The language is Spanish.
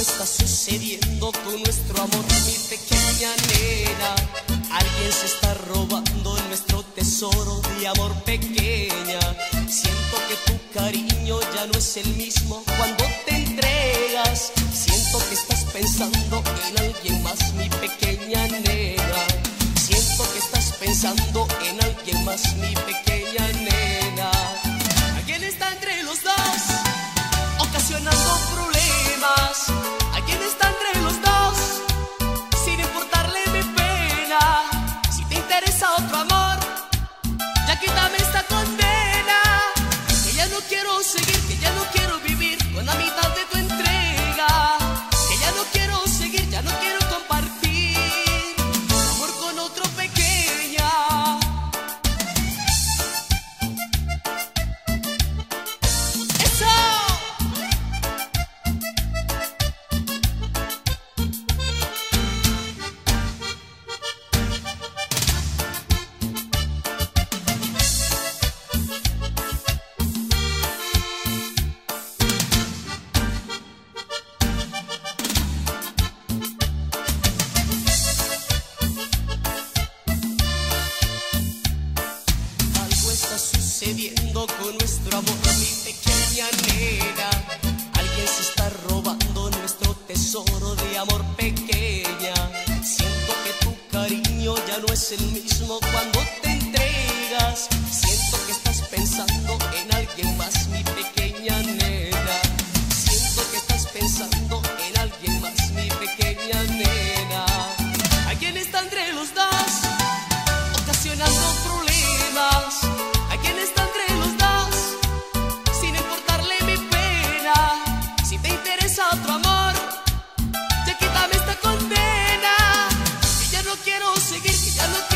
Está sucediendo con nuestro amor, mi pequeña nena. Alguien se está robando nuestro tesoro de amor pequeña. Siento que tu cariño ya no es el mismo cuando te entregas. Siento que estás pensando en alguien más, mi pequeña nena. Siento que estás pensando en alguien más, mi pequeña nena. Sucediendo con nuestro amor, mi pequeña nena. Alguien se está robando nuestro tesoro de amor pequeña. Siento que tu cariño ya no es el mismo cuando te entregas. Siento que estás pensando en Ya looking